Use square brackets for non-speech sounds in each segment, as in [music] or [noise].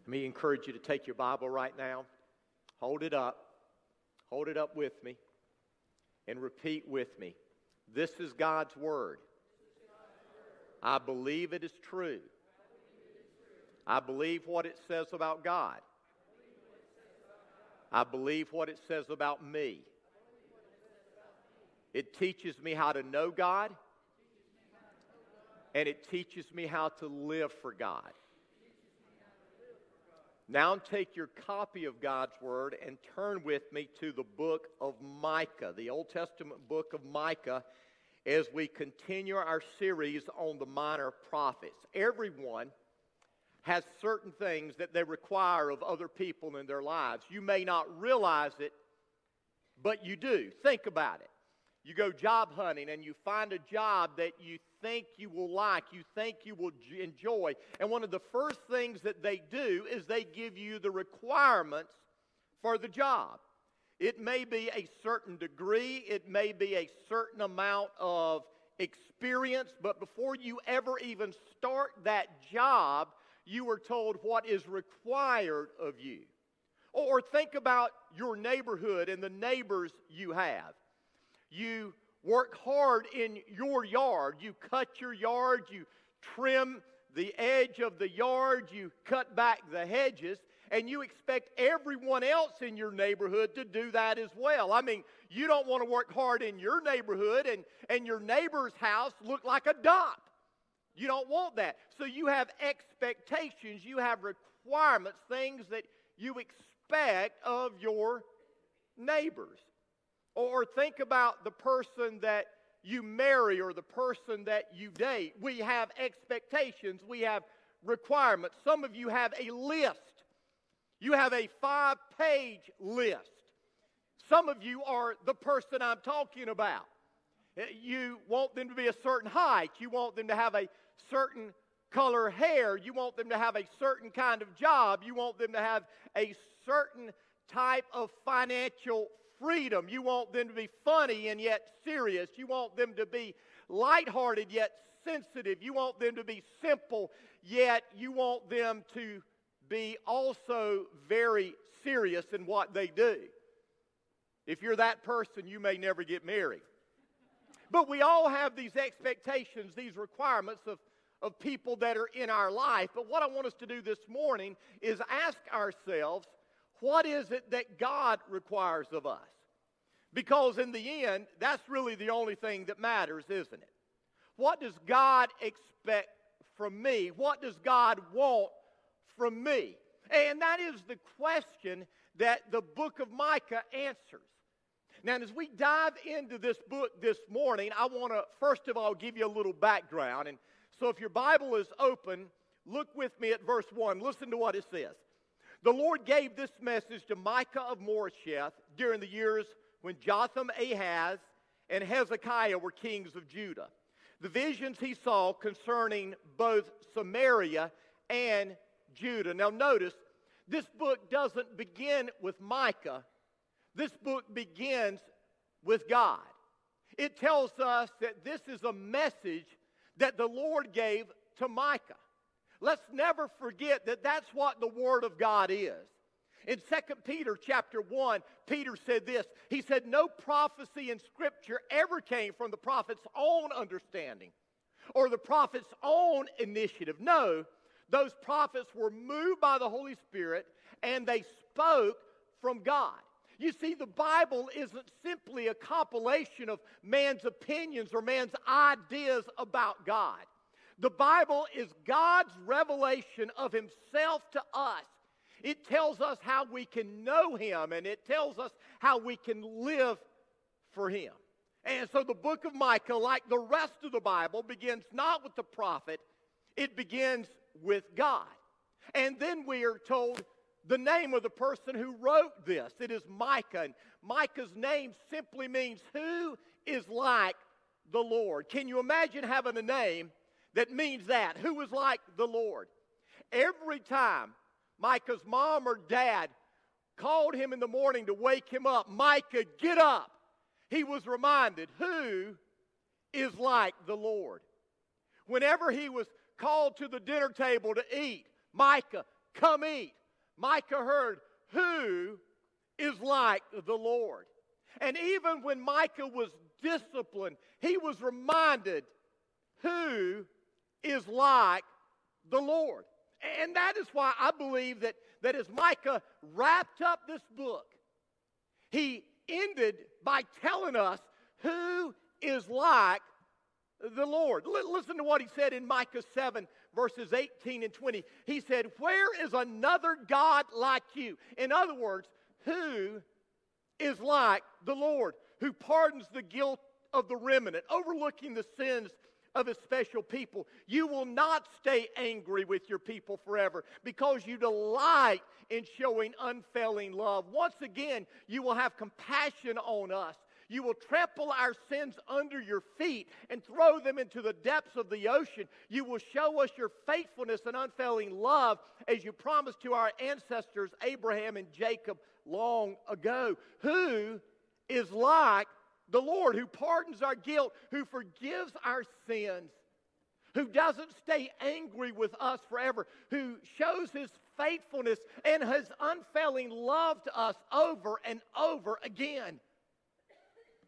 Let me encourage you to take your Bible right now, hold it up, hold it up with me, and repeat with me. This is God's Word. I believe it is true. I believe what it says about God. I believe what it says about me. It teaches me how to know God, and it teaches me how to live for God. Now take your copy of God's Word and turn with me to the book of Micah, the Old Testament book of Micah, as we continue our series on the minor prophets. Everyone has certain things that they require of other people in their lives. You may not realize it, but you do. Think about it. You go job hunting and you find a job that you think you will like, you think you will enjoy. And one of the first things that they do is they give you the requirements for the job. It may be a certain degree, it may be a certain amount of experience, but before you ever even start that job, you are told what is required of you. Or think about your neighborhood and the neighbors you have. You work hard in your yard. You cut your yard, you trim the edge of the yard, you cut back the hedges, and you expect everyone else in your neighborhood to do that as well. I mean, you don't want to work hard in your neighborhood and, and your neighbor's house look like a dump. You don't want that. So you have expectations, you have requirements, things that you expect of your neighbors. Or think about the person that you marry or the person that you date. We have expectations, we have requirements. Some of you have a list. You have a five page list. Some of you are the person I'm talking about. Eh, you want them to be a certain height, you want them to have a certain color hair, you want them to have a certain kind of job, you want them to have a certain type of financial freedom. You want them to be funny and yet serious. You want them to be lighthearted yet sensitive. You want them to be simple, yet you want them to be also very serious in what they do. If you're that person, you may never get married. But we all have these expectations, these requirements of, of people that are in our life. But what I want us to do this morning is ask ourselves what is it that God requires of us? Because in the end, that's really the only thing that matters, isn't it? What does God expect from me? What does God want from me? And that is the question that the book of Micah answers. Now, as we dive into this book this morning, I want to first of all give you a little background. And so, if your Bible is open, look with me at verse 1. Listen to what it says. The Lord gave this message to Micah of Moresheth during the years when Jotham, Ahaz, and Hezekiah were kings of Judah. The visions he saw concerning both Samaria and Judah. Now, notice, this book doesn't begin with Micah, this book begins with God. It tells us that this is a message that the Lord gave to Micah. Let's never forget that that's what the Word of God is. In 2 Peter chapter 1, Peter said this. He said, No prophecy in Scripture ever came from the prophet's own understanding or the prophet's own initiative. No, those prophets were moved by the Holy Spirit and they spoke from God. You see, the Bible isn't simply a compilation of man's opinions or man's ideas about God. The Bible is God's revelation of Himself to us. It tells us how we can know Him and it tells us how we can live for Him. And so the book of Micah, like the rest of the Bible, begins not with the prophet, it begins with God. And then we are told the name of the person who wrote this. It is Micah. And Micah's name simply means who is like the Lord. Can you imagine having a name that means that? Who is like the Lord? Every time Micah's mom or dad called him in the morning to wake him up. Micah, get up. He was reminded who is like the Lord. Whenever he was called to the dinner table to eat, Micah, come eat. Micah heard, Who is like the Lord? And even when Micah was disciplined, he was reminded, Who is like the Lord? And that is why I believe that, that as Micah wrapped up this book, he ended by telling us who is like the Lord. L- listen to what he said in Micah 7, verses 18 and 20. He said, Where is another God like you? In other words, who is like the Lord, who pardons the guilt of the remnant, overlooking the sins of his special people. You will not stay angry with your people forever because you delight in showing unfailing love. Once again, you will have compassion on us. You will trample our sins under your feet and throw them into the depths of the ocean. You will show us your faithfulness and unfailing love as you promised to our ancestors, Abraham and Jacob, long ago. Who is like the Lord who pardons our guilt, who forgives our sins, who doesn't stay angry with us forever, who shows his faithfulness and his unfailing love to us over and over again.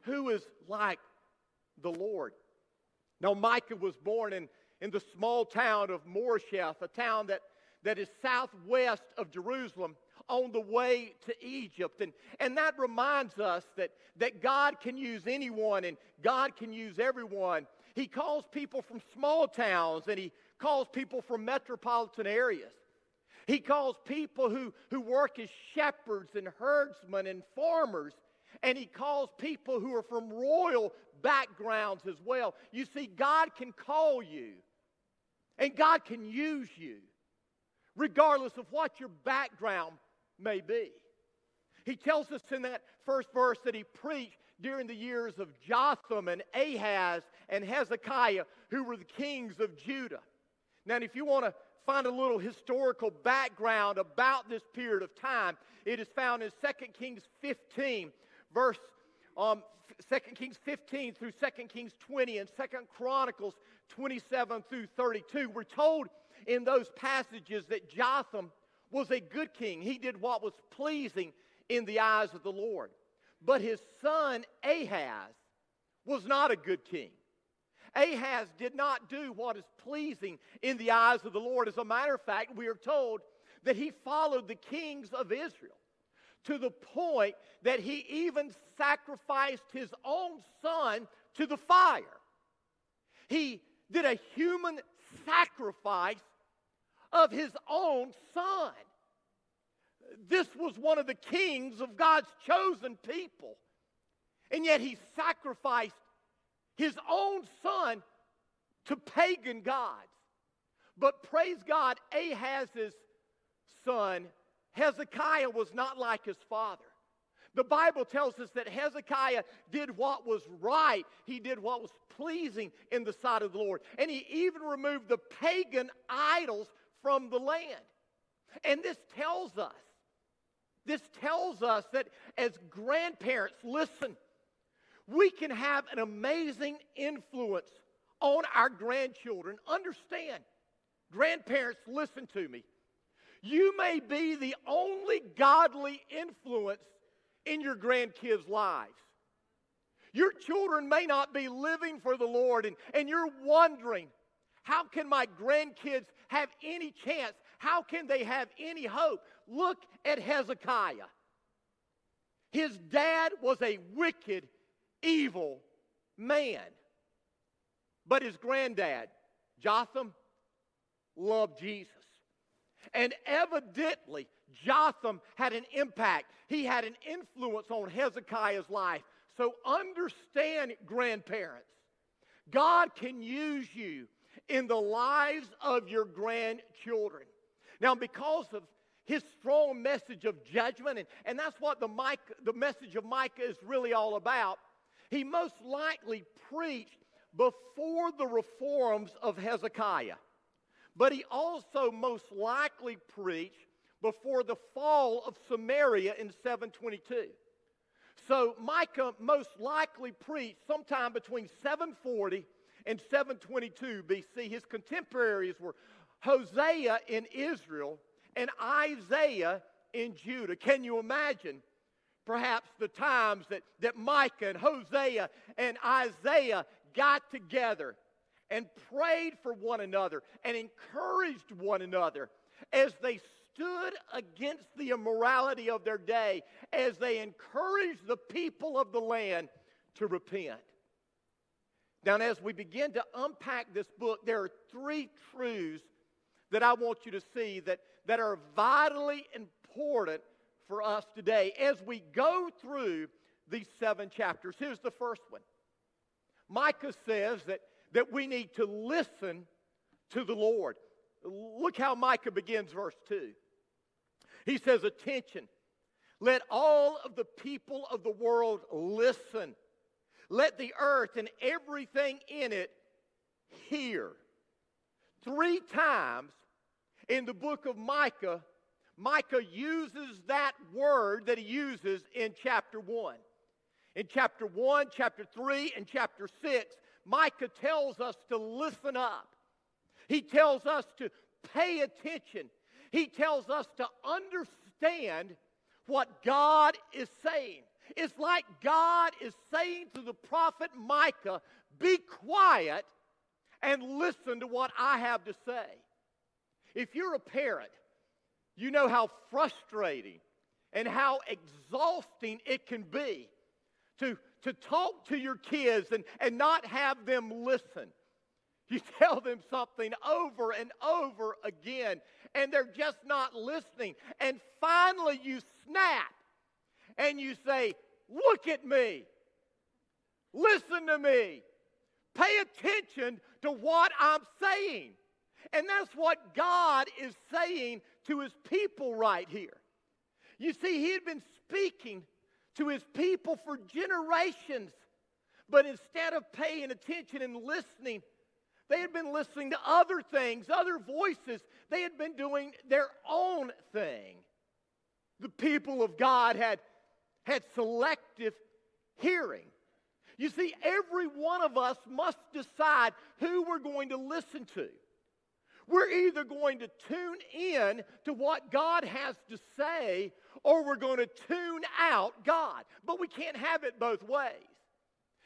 Who is like the Lord? Now, Micah was born in, in the small town of Moresheth, a town that, that is southwest of Jerusalem on the way to Egypt. And, and that reminds us that, that God can use anyone and God can use everyone. He calls people from small towns and He calls people from metropolitan areas. He calls people who, who work as shepherds and herdsmen and farmers. And He calls people who are from royal backgrounds as well. You see, God can call you and God can use you regardless of what your background may be. He tells us in that first verse that he preached during the years of Jotham and Ahaz and Hezekiah, who were the kings of Judah. Now, if you want to find a little historical background about this period of time, it is found in 2 Kings 15, verse um, 2 Kings 15 through 2 Kings 20 and 2 Chronicles 27 through 32. We're told in those passages that Jotham was a good king. He did what was pleasing in the eyes of the Lord. But his son Ahaz was not a good king. Ahaz did not do what is pleasing in the eyes of the Lord. As a matter of fact, we are told that he followed the kings of Israel to the point that he even sacrificed his own son to the fire. He did a human sacrifice of his own son. This was one of the kings of God's chosen people. And yet he sacrificed his own son to pagan gods. But praise God, Ahaz's son, Hezekiah, was not like his father. The Bible tells us that Hezekiah did what was right. He did what was pleasing in the sight of the Lord. And he even removed the pagan idols from the land. And this tells us, this tells us that as grandparents, listen, we can have an amazing influence on our grandchildren. Understand, grandparents, listen to me. You may be the only godly influence in your grandkids' lives. Your children may not be living for the Lord, and, and you're wondering, how can my grandkids have any chance? How can they have any hope? Look at Hezekiah. His dad was a wicked, evil man. But his granddad, Jotham, loved Jesus. And evidently, Jotham had an impact. He had an influence on Hezekiah's life. So understand, grandparents, God can use you in the lives of your grandchildren. Now, because of his strong message of judgment, and, and that's what the, Micah, the message of Micah is really all about, he most likely preached before the reforms of Hezekiah. But he also most likely preached before the fall of Samaria in 722. So Micah most likely preached sometime between 740 in 722 BC. His contemporaries were Hosea in Israel and Isaiah in Judah. Can you imagine perhaps the times that, that Micah and Hosea and Isaiah got together and prayed for one another and encouraged one another as they stood against the immorality of their day, as they encouraged the people of the land to repent. Now, as we begin to unpack this book, there are three truths that I want you to see that, that are vitally important for us today as we go through these seven chapters. Here's the first one Micah says that, that we need to listen to the Lord. Look how Micah begins verse 2. He says, Attention, let all of the people of the world listen. Let the earth and everything in it hear. Three times in the book of Micah, Micah uses that word that he uses in chapter 1. In chapter 1, chapter 3, and chapter 6, Micah tells us to listen up. He tells us to pay attention. He tells us to understand what God is saying. It's like God is saying to the prophet Micah, Be quiet and listen to what I have to say. If you're a parent, you know how frustrating and how exhausting it can be to, to talk to your kids and, and not have them listen. You [laughs] tell them something over and over again, and they're just not listening. And finally, you snap and you say, Look at me. Listen to me. Pay attention to what I'm saying. And that's what God is saying to his people right here. You see, he had been speaking to his people for generations, but instead of paying attention and listening, they had been listening to other things, other voices. They had been doing their own thing. The people of God had, had selective hearing. You see, every one of us must decide who we're going to listen to. We're either going to tune in to what God has to say or we're going to tune out God. But we can't have it both ways.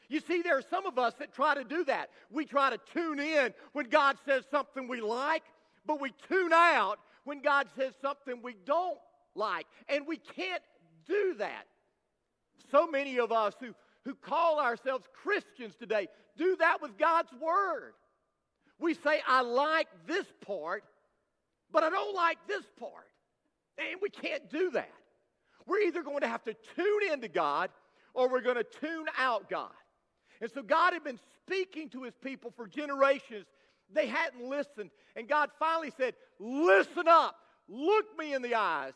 You see, there are some of us that try to do that. We try to tune in when God says something we like, but we tune out when God says something we don't like. And we can't do that. So many of us who, who call ourselves Christians today do that with God's Word. We say, I like this part, but I don't like this part. And we can't do that. We're either going to have to tune into God or we're going to tune out God. And so God had been speaking to his people for generations. They hadn't listened. And God finally said, Listen up, look me in the eyes,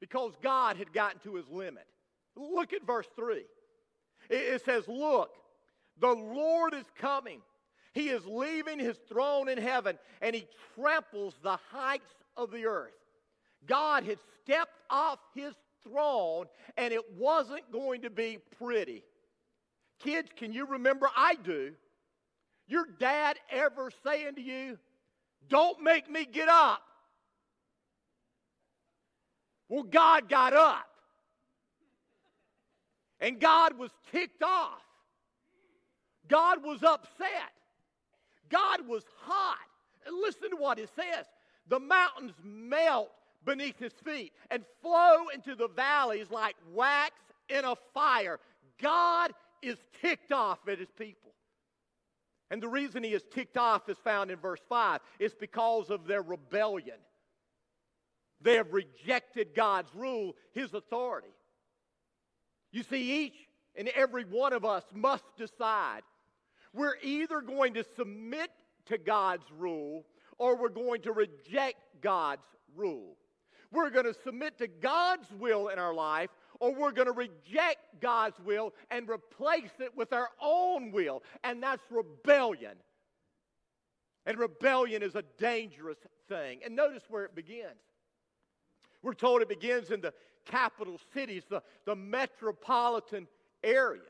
because God had gotten to his limit. Look at verse 3. It says, Look, the Lord is coming he is leaving his throne in heaven and he tramples the heights of the earth. God had stepped off his throne and it wasn't going to be pretty. Kids, can you remember? I do. Your dad ever saying to you, Don't make me get up? Well, God got up. And God was ticked off. God was upset. God was hot. And listen to what it says the mountains melt beneath his feet and flow into the valleys like wax in a fire. God is ticked off at his people. And the reason he is ticked off is found in verse 5. It's because of their rebellion. They have rejected God's rule, his authority. You see, each and every one of us must decide we're either going to submit to God's rule or we're going to reject God's rule. We're going to submit to God's will in our life or we're going to reject God's will and replace it with our own will. And that's rebellion. And rebellion is a dangerous thing. And notice where it begins. We're told it begins in the capital cities, the, the metropolitan areas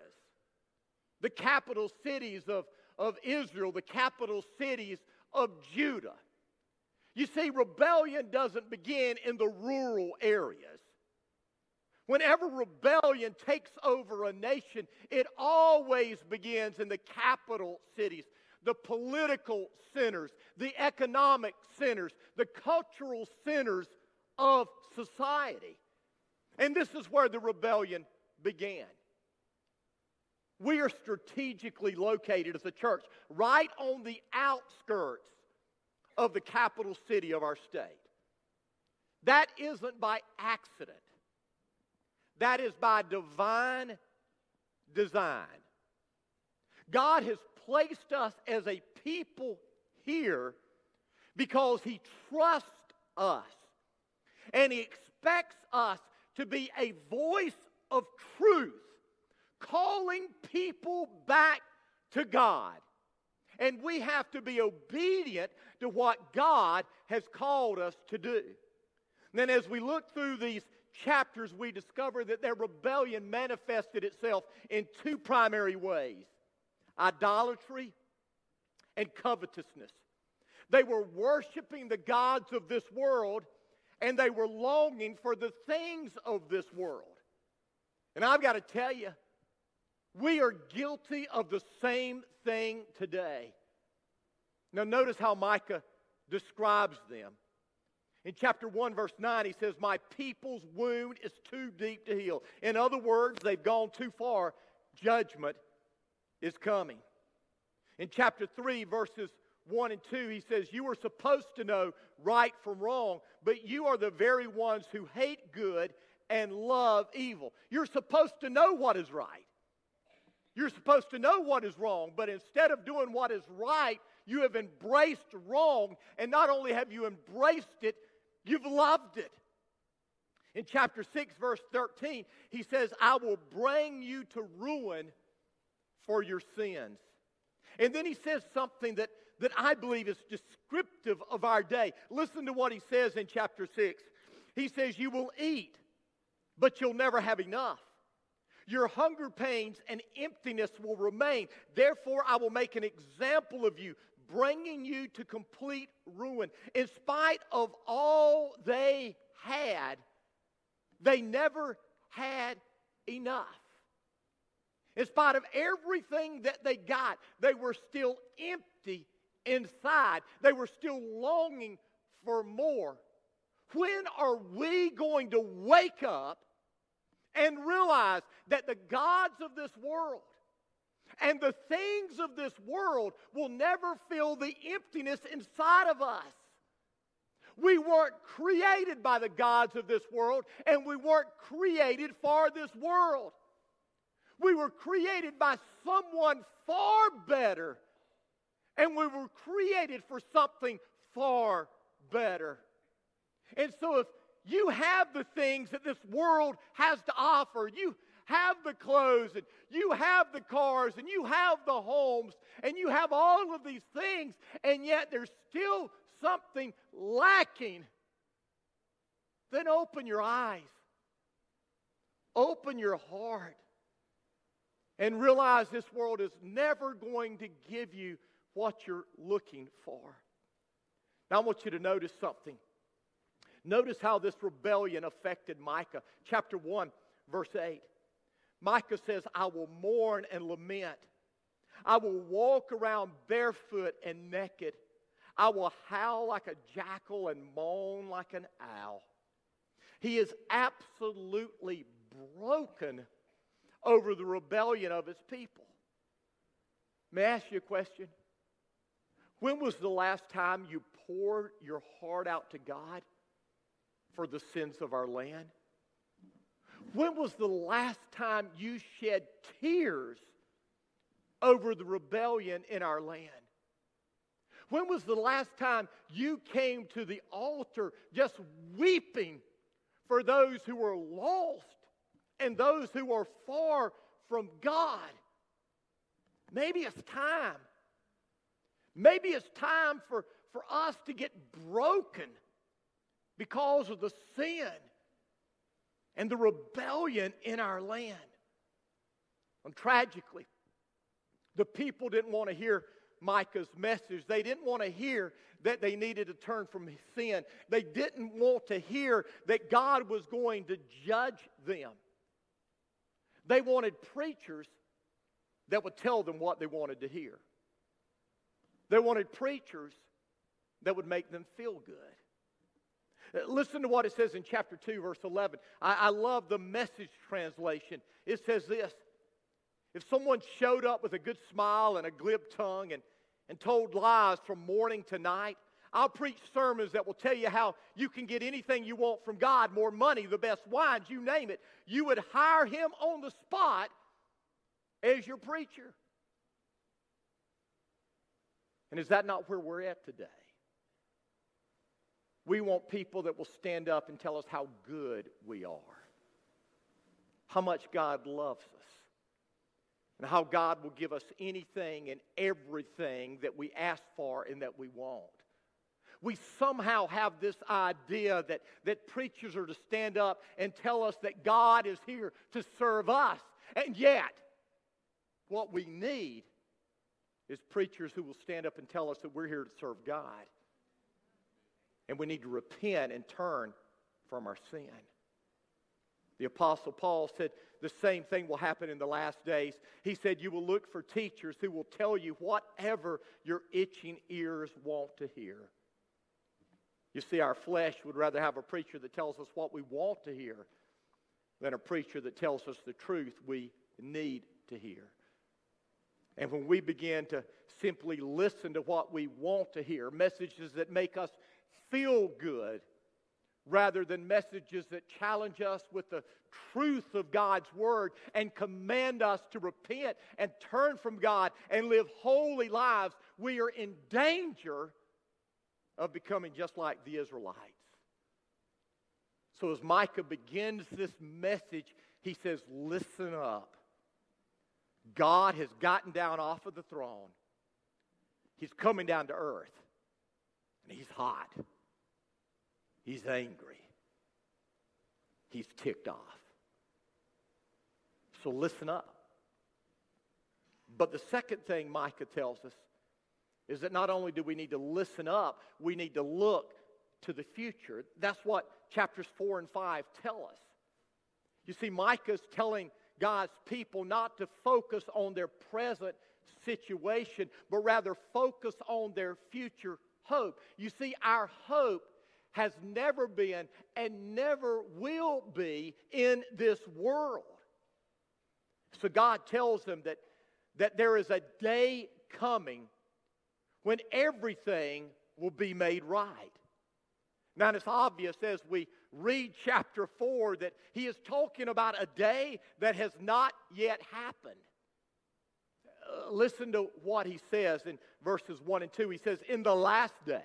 the capital cities of, of Israel, the capital cities of Judah. You see, rebellion doesn't begin in the rural areas. Whenever rebellion takes over a nation, it always begins in the capital cities, the political centers, the economic centers, the cultural centers of society. And this is where the rebellion began. We are strategically located as a church right on the outskirts of the capital city of our state. That isn't by accident, that is by divine design. God has placed us as a people here because He trusts us and He expects us to be a voice of truth, calling people back to God. And we have to be obedient to what God has called us to do. And then, as we look through these chapters, we discover that their rebellion manifested itself in two primary ways idolatry and covetousness. They were worshiping the gods of this world and they were longing for the things of this world. And I've got to tell you, we are guilty of the same thing today. Now, notice how Micah describes them. In chapter 1, verse 9, he says, My people's wound is too deep to heal. In other words, they've gone too far. Judgment is coming. In chapter 3, verses 1 and 2, he says, You are supposed to know right from wrong, but you are the very ones who hate good and love evil. You're supposed to know what is right. You're supposed to know what is wrong, but instead of doing what is right, you have embraced wrong. And not only have you embraced it, you've loved it. In chapter 6, verse 13, he says, I will bring you to ruin for your sins. And then he says something that, that I believe is descriptive of our day. Listen to what he says in chapter 6. He says, You will eat, but you'll never have enough. Your hunger pains and emptiness will remain. Therefore, I will make an example of you, bringing you to complete ruin. In spite of all they had, they never had enough. In spite of everything that they got, they were still empty inside. They were still longing for more. When are we going to wake up and realize that the gods of this world and the things of this world will never fill the emptiness inside of us. We weren't created by the gods of this world, and we weren't created for this world. We were created by someone far better, and we were created for something far better. And so, if you have the things that this world has to offer. You have the clothes and you have the cars and you have the homes and you have all of these things, and yet there's still something lacking. Then open your eyes, open your heart, and realize this world is never going to give you what you're looking for. Now, I want you to notice something. Notice how this rebellion affected Micah. Chapter 1, verse 8. Micah says, I will mourn and lament. I will walk around barefoot and naked. I will howl like a jackal and moan like an owl. He is absolutely broken over the rebellion of his people. May I ask you a question? When was the last time you poured your heart out to God? for the sins of our land? When was the last time you shed tears over the rebellion in our land? When was the last time you came to the altar just weeping for those who are lost and those who are far from God? Maybe it's time. Maybe it's time for, for us to get broken because of the sin and the rebellion in our land. And tragically, the people didn't want to hear Micah's message. They didn't want to hear that they needed to turn from sin. They didn't want to hear that God was going to judge them. They wanted preachers that would tell them what they wanted to hear. They wanted preachers that would make them feel good. Uh, listen to what it says in chapter 2, verse 11. I, I love the message translation. It says this If someone showed up with a good smile and a glib tongue and, and told lies from morning to night, I'll preach sermons that will tell you how you can get anything you want from God more money, the best wines, you name it. You would hire him on the spot as your preacher. And is that not where we're at today? We want people that will stand up and tell us how good we are, how much God loves us, and how God will give us anything and everything that we ask for and that we want. We somehow have this idea that, that preachers are to stand up and tell us that God is here to serve us. And yet, what we need is preachers who will stand up and tell us that we're here to serve God. And we need to repent and turn from our sin. The Apostle Paul said the same thing will happen in the last days. He said, You will look for teachers who will tell you whatever your itching ears want to hear. You see, our flesh would rather have a preacher that tells us what we want to hear than a preacher that tells us the truth we need to hear. And when we begin to simply listen to what we want to hear, messages that make us feel good, rather than messages that challenge us with the truth of God's Word and command us to repent and turn from God and live holy lives, we are in danger of becoming just like the Israelites. So as Micah begins this message, he says, Listen up. God has gotten down off of the throne. He's coming down to earth. And he's hot. He's angry. He's ticked off. So listen up. But the second thing Micah tells us is that not only do we need to listen up, we need to look to the future. That's what chapters 4 and 5 tell us. You see, Micah's telling God's people not to focus on their present situation, but rather focus on their future hope. You see, our hope has never been and never will be in this world. So God tells them that, that there is a day coming when everything will be made right. Now, it's obvious as we read chapter 4 that he is talking about a day that has not yet happened. Uh, listen to what he says in verses 1 and 2. He says, In the last days,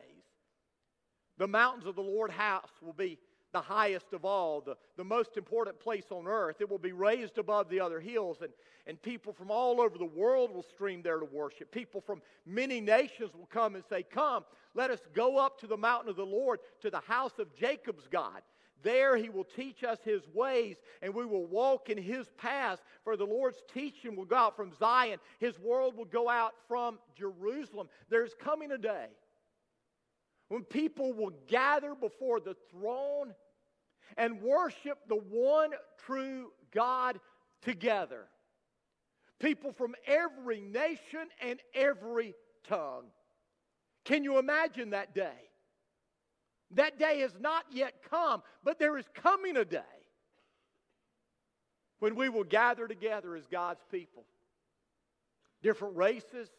the mountains of the Lord house will be the highest of all, the, the most important place on earth. It will be raised above the other hills, and, and people from all over the world will stream there to worship. People from many nations will come and say, Come, let us go up to the mountain of the Lord, to the house of Jacob's God. There he will teach us his ways, and we will walk in his paths. For the Lord's teaching will go out from Zion, his word will go out from Jerusalem. There's coming a day when people will gather before the throne and worship the one true God together. People from every nation and every tongue. Can you imagine that day? That day has not yet come, but there is coming a day when we will gather together as God's people. Different races,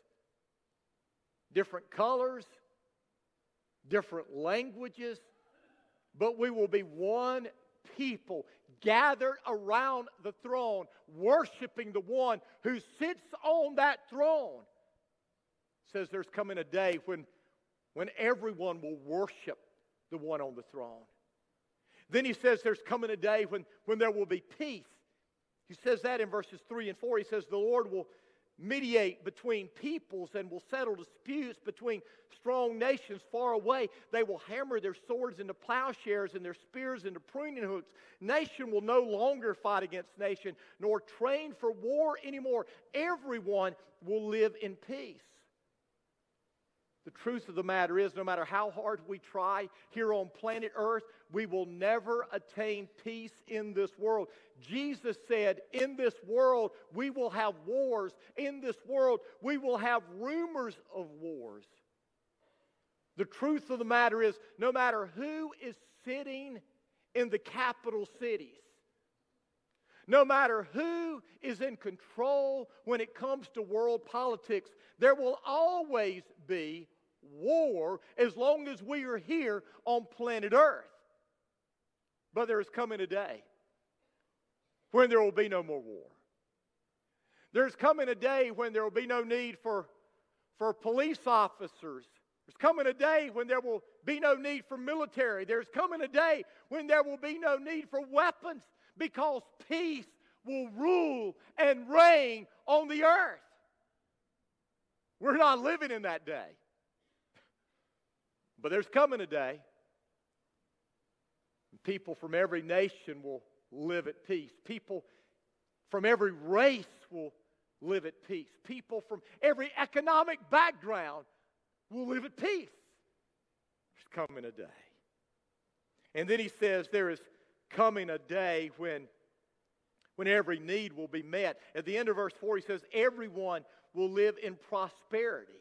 different colors, different languages, but we will be one people gathered around the throne, worshiping the one who sits on that throne. says there's coming a day when, when everyone will worship the one on the throne. Then he says there's coming a day when, when there will be peace. He says that in verses 3 and 4. He says the Lord will mediate between peoples and will settle disputes between strong nations far away. They will hammer their swords into plowshares and their spears into pruning hooks. Nation will no longer fight against nation, nor train for war anymore. Everyone will live in peace. The truth of the matter is, no matter how hard we try here on planet Earth, we will never attain peace in this world. Jesus said, In this world, we will have wars. In this world, we will have rumors of wars. The truth of the matter is, no matter who is sitting in the capital cities, no matter who is in control when it comes to world politics, there will always be war as long as we are here on planet Earth. But there is coming a day when there will be no more war. There's coming a day when there will be no need for, for police officers. There's coming a day when there will be no need for military. There's coming a day when there will be no need for weapons because peace will rule and reign on the earth. We're not living in that day. But there's coming a day people from every nation will live at peace. People from every race will live at peace. People from every economic background will live at peace. There's coming a day. And then he says there is coming a day when, when every need will be met. At the end of verse 4, he says, Everyone will live in prosperity.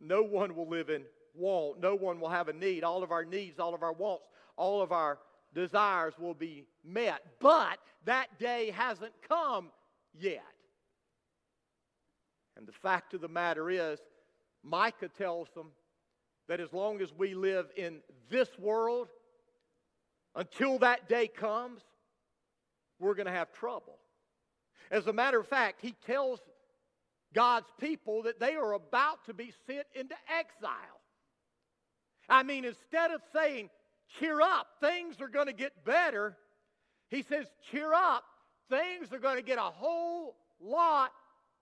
No one will live in want. No one will have a need. All of our needs, all of our wants, all of our desires will be met. But that day hasn't come yet. And the fact of the matter is, Micah tells them that as long as we live in this world, until that day comes, we're going to have trouble. As a matter of fact, he tells God's people that they are about to be sent into exile. I mean, instead of saying, cheer up, things are going to get better, he says, cheer up, things are going to get a whole lot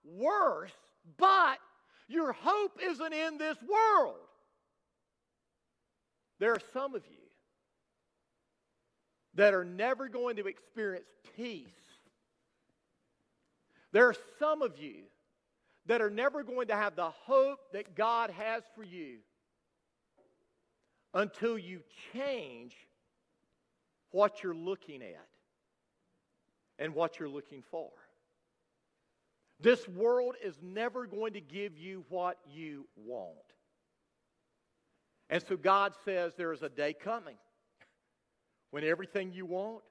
worse, but your hope isn't in this world. There are some of you that are never going to experience peace. There are some of you that are never going to have the hope that God has for you until you change what you're looking at and what you're looking for. This world is never going to give you what you want. And so God says there is a day coming when everything you want,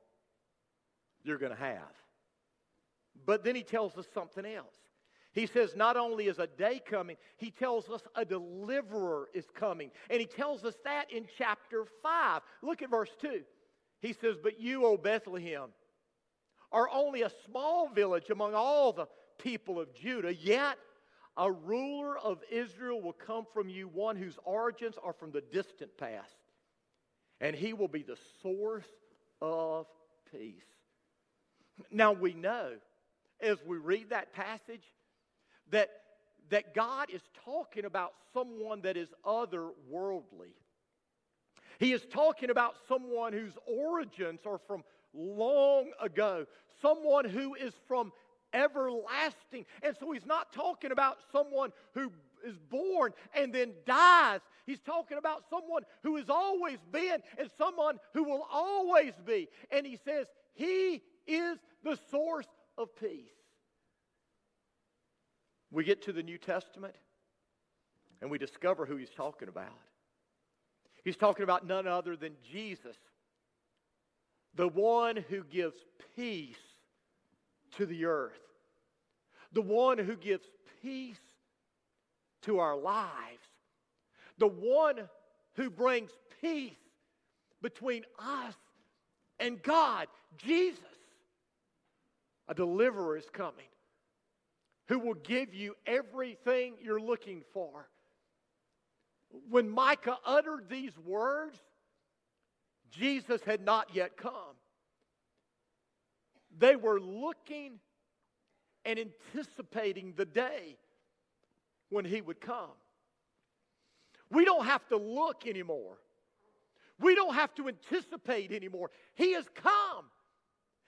you're going to have. But then he tells us something else. He says not only is a day coming, he tells us a deliverer is coming. And he tells us that in chapter 5. Look at verse 2. He says, But you, O Bethlehem, are only a small village among all the people of Judah, yet a ruler of Israel will come from you, one whose origins are from the distant past. And he will be the source of peace. Now we know as we read that passage that, that God is talking about someone that is otherworldly. He is talking about someone whose origins are from long ago, someone who is from everlasting. And so he's not talking about someone who is born and then dies. He's talking about someone who has always been and someone who will always be. And he says, He is the source of peace. We get to the New Testament and we discover who he's talking about. He's talking about none other than Jesus, the one who gives peace to the earth, the one who gives peace to our lives, the one who brings peace between us and God, Jesus. A deliverer is coming who will give you everything you're looking for. When Micah uttered these words, Jesus had not yet come. They were looking and anticipating the day when he would come. We don't have to look anymore. We don't have to anticipate anymore. He has come.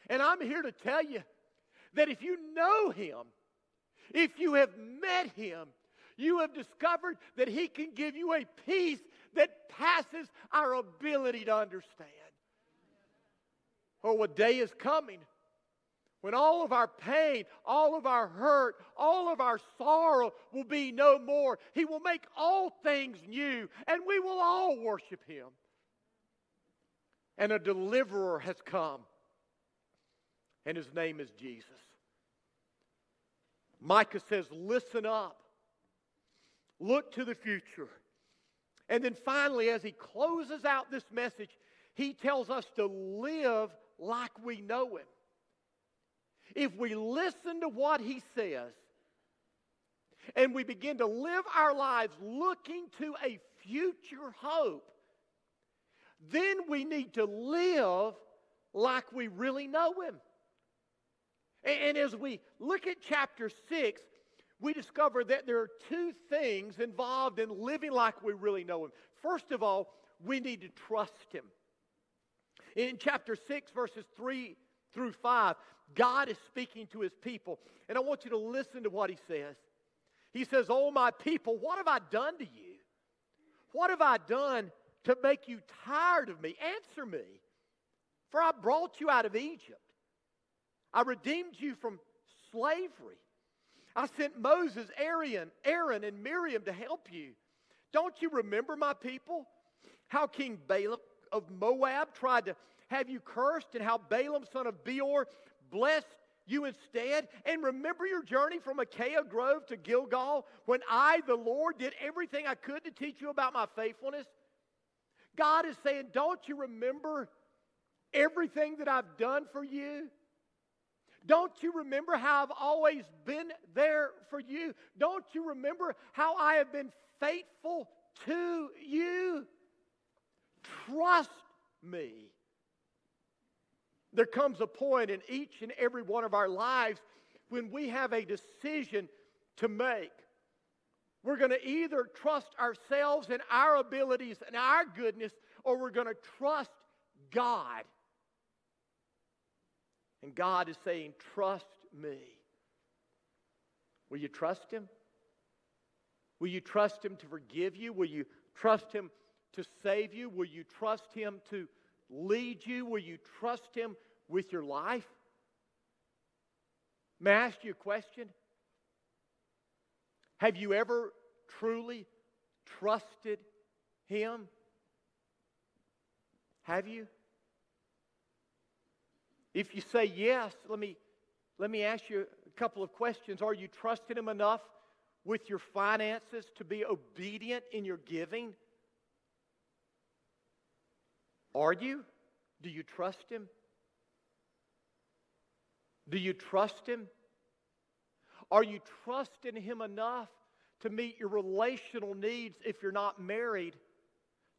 And I'm here to tell you that if you know him, if you have met him, you have discovered that He can give you a peace that passes our ability to understand. Oh, a day is coming when all of our pain, all of our hurt, all of our sorrow will be no more. He will make all things new, and we will all worship Him. And a deliverer has come, and His name is Jesus. Micah says, Listen up, look to the future. And then finally, as he closes out this message, he tells us to live like we know him. If we listen to what he says and we begin to live our lives looking to a future hope, then we need to live like we really know him. And as we look at chapter 6, we discover that there are two things involved in living like we really know Him. First of all, we need to trust Him. In chapter 6, verses 3 through 5, God is speaking to His people. And I want you to listen to what He says. He says, Oh, my people, what have I done to you? What have I done to make you tired of me? Answer me. For I brought you out of Egypt. I redeemed you from slavery. I sent Moses, Aaron, Aaron, and Miriam to help you. Don't you remember, my people, how King Balaam of Moab tried to have you cursed, and how Balaam, son of Beor, blessed you instead? And remember your journey from Acacia Grove to Gilgal when I, the Lord, did everything I could to teach you about my faithfulness? God is saying, Don't you remember everything that I've done for you? Don't you remember how I've always been there for you? Don't you remember how I have been faithful to you? Trust me. There comes a point in each and every one of our lives when we have a decision to make. We're going to either trust ourselves and our abilities and our goodness, or we're going to trust God and God is saying, Trust me. Will you trust Him? Will you trust Him to forgive you? Will you trust Him to save you? Will you trust Him to lead you? Will you trust Him with your life? May I ask you a question? Have you ever truly trusted Him? Have you? If you say yes, let me, let me ask you a couple of questions. Are you trusting Him enough with your finances to be obedient in your giving? Are you? Do you trust Him? Do you trust Him? Are you trusting Him enough to meet your relational needs if you're not married?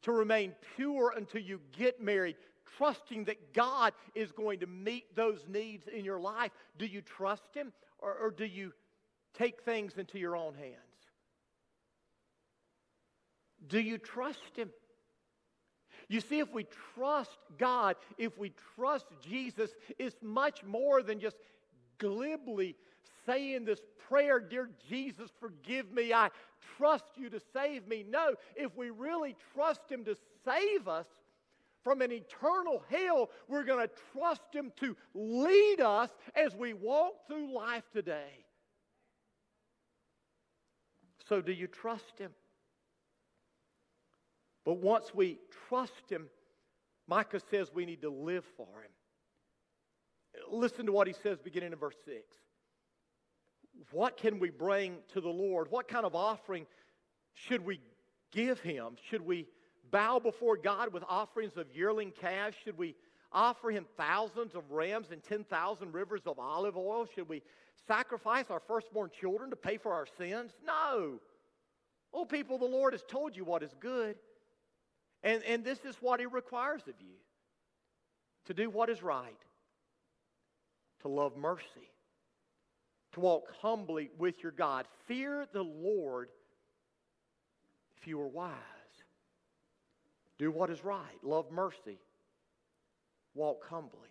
To remain pure until you get married? trusting that God is going to meet those needs in your life. Do you trust Him or, or do you take things into your own hands? Do you trust Him? You see, if we trust God, if we trust Jesus, it's much more than just glibly saying this prayer, Dear Jesus, forgive me. I trust you to save me. No, if we really trust Him to save us, from an eternal hell, we're going to trust Him to lead us as we walk through life today. So, do you trust Him? But once we trust Him, Micah says we need to live for Him. Listen to what he says beginning in verse 6. What can we bring to the Lord? What kind of offering should we give Him? Should we bow before God with offerings of yearling calves? Should we offer him thousands of rams and 10,000 rivers of olive oil? Should we sacrifice our firstborn children to pay for our sins? No. Oh, people, the Lord has told you what is good. And, and this is what he requires of you to do what is right, to love mercy, to walk humbly with your God. Fear the Lord if you are wise. Do what is right, love mercy, walk humbly.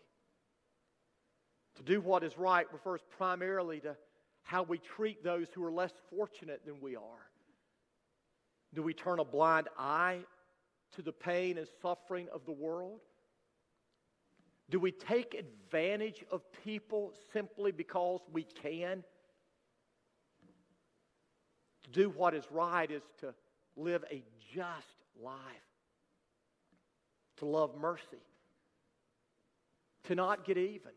To do what is right refers primarily to how we treat those who are less fortunate than we are. Do we turn a blind eye to the pain and suffering of the world? Do we take advantage of people simply because we can? To do what is right is to live a just life, to love mercy, to not get even,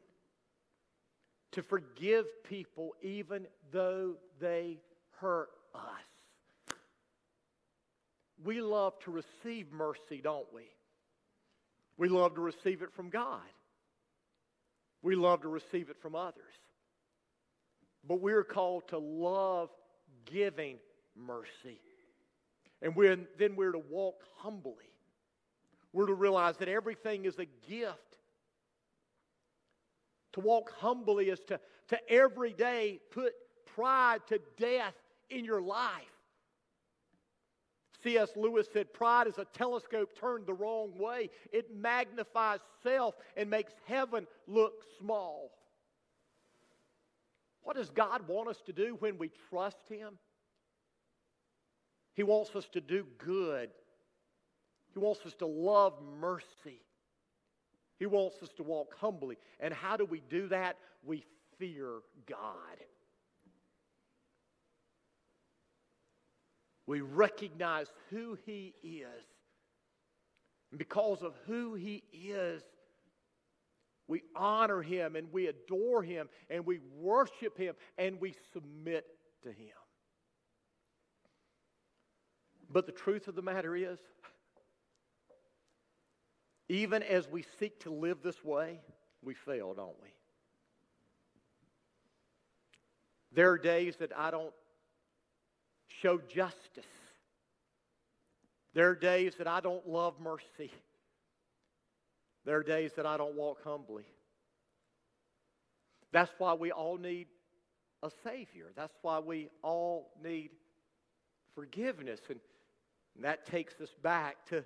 to forgive people even though they hurt us. We love to receive mercy, don't we? We love to receive it from God. We love to receive it from others. But we're called to love giving mercy. And we're, then we're to walk humbly. We're to realize that everything is a gift. To walk humbly is to, to every day put pride to death in your life. C.S. Lewis said, Pride is a telescope turned the wrong way. It magnifies self and makes heaven look small. What does God want us to do when we trust Him? He wants us to do good. He wants us to love mercy. He wants us to walk humbly. And how do we do that? We fear God. We recognize who He is. And because of who He is, we honor Him and we adore Him and we worship Him and we submit to Him. But the truth of the matter is, even as we seek to live this way, we fail, don't we? There are days that I don't show justice. There are days that I don't love mercy. There are days that I don't walk humbly. That's why we all need a Savior. That's why we all need forgiveness. And that takes us back to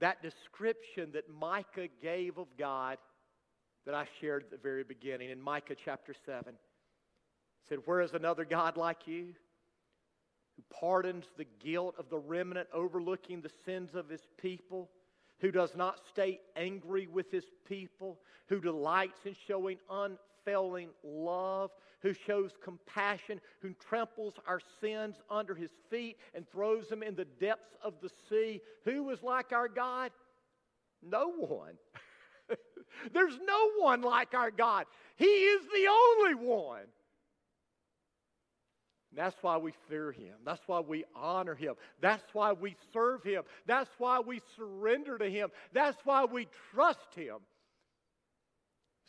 that description that Micah gave of God that I shared at the very beginning in Micah chapter 7. said, Where is another God like you? Pardons the guilt of the remnant, overlooking the sins of his people, who does not stay angry with his people, who delights in showing unfailing love, who shows compassion, who tramples our sins under his feet and throws them in the depths of the sea. Who is like our God? No one. [laughs] There's no one like our God. He is the only one. That's why we fear him. That's why we honor him. That's why we serve him. That's why we surrender to him. That's why we trust him.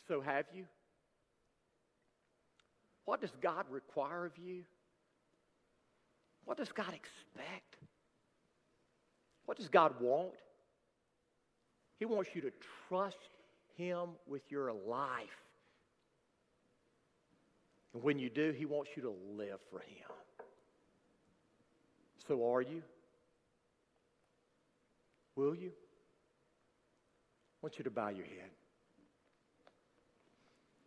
So, have you? What does God require of you? What does God expect? What does God want? He wants you to trust him with your life. And when you do, He wants you to live for Him. So are you? Will you? I want you to bow your head.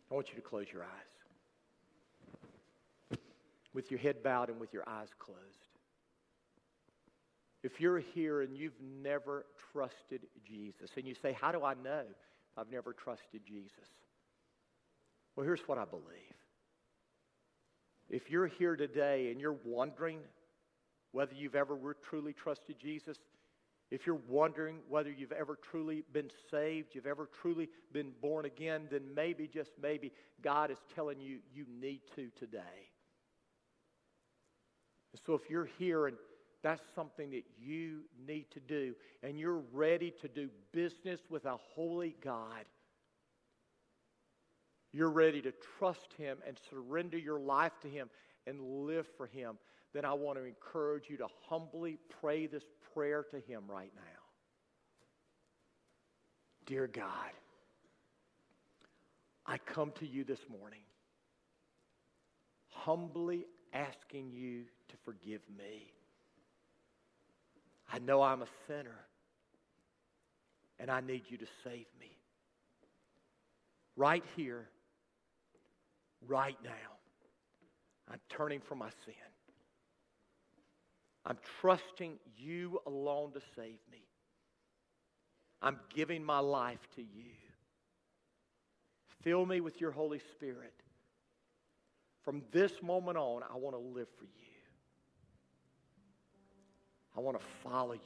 I want you to close your eyes. With your head bowed and with your eyes closed. If you're here and you've never trusted Jesus, and you say, How do I know I've never trusted Jesus? Well, here's what I believe. If you're here today and you're wondering whether you've ever truly trusted Jesus, if you're wondering whether you've ever truly been saved, you've ever truly been born again, then maybe, just maybe, God is telling you you need to today. So if you're here and that's something that you need to do, and you're ready to do business with a holy God, you're ready to trust Him and surrender your life to Him and live for Him, then I want to encourage you to humbly pray this prayer to Him right now. Dear God, I come to you this morning, humbly asking you to forgive me. I know I'm a sinner, and I need you to save me. Right here, right now. I'm turning from my sin. I'm trusting you alone to save me. I'm giving my life to you. Fill me with your Holy Spirit. From this moment on, I want to live for you. I want to follow you.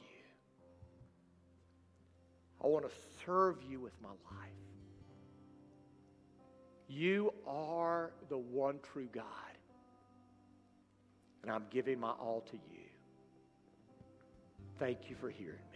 I want to serve you with my life. You are the one true God. And I'm giving my all to you. Thank you for hearing.